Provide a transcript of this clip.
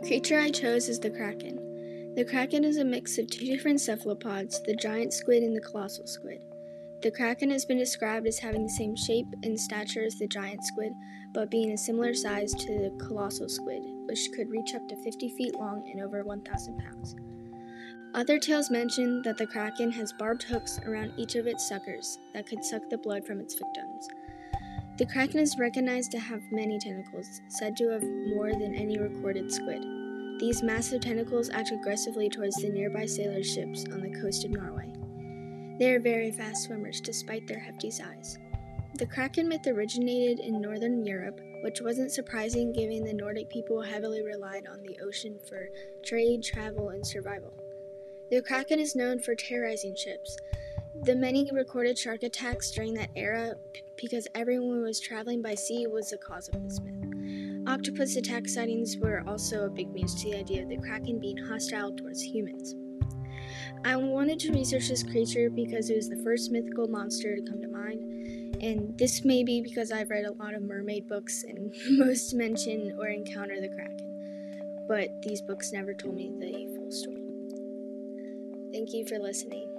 creature I chose is the kraken. The kraken is a mix of two different cephalopods, the giant squid and the colossal squid. The kraken has been described as having the same shape and stature as the giant squid, but being a similar size to the colossal squid, which could reach up to 50 feet long and over 1,000 pounds. Other tales mention that the kraken has barbed hooks around each of its suckers that could suck the blood from its victims. The kraken is recognized to have many tentacles, said to have more than any recorded squid. These massive tentacles act aggressively towards the nearby sailor ships on the coast of Norway. They are very fast swimmers despite their hefty size. The kraken myth originated in northern Europe, which wasn't surprising given the Nordic people heavily relied on the ocean for trade, travel, and survival. The kraken is known for terrorizing ships. The many recorded shark attacks during that era, p- because everyone was traveling by sea, was the cause of this myth. Octopus attack sightings were also a big muse to the idea of the kraken being hostile towards humans. I wanted to research this creature because it was the first mythical monster to come to mind, and this may be because I've read a lot of mermaid books and most mention or encounter the kraken, but these books never told me the full story. Thank you for listening.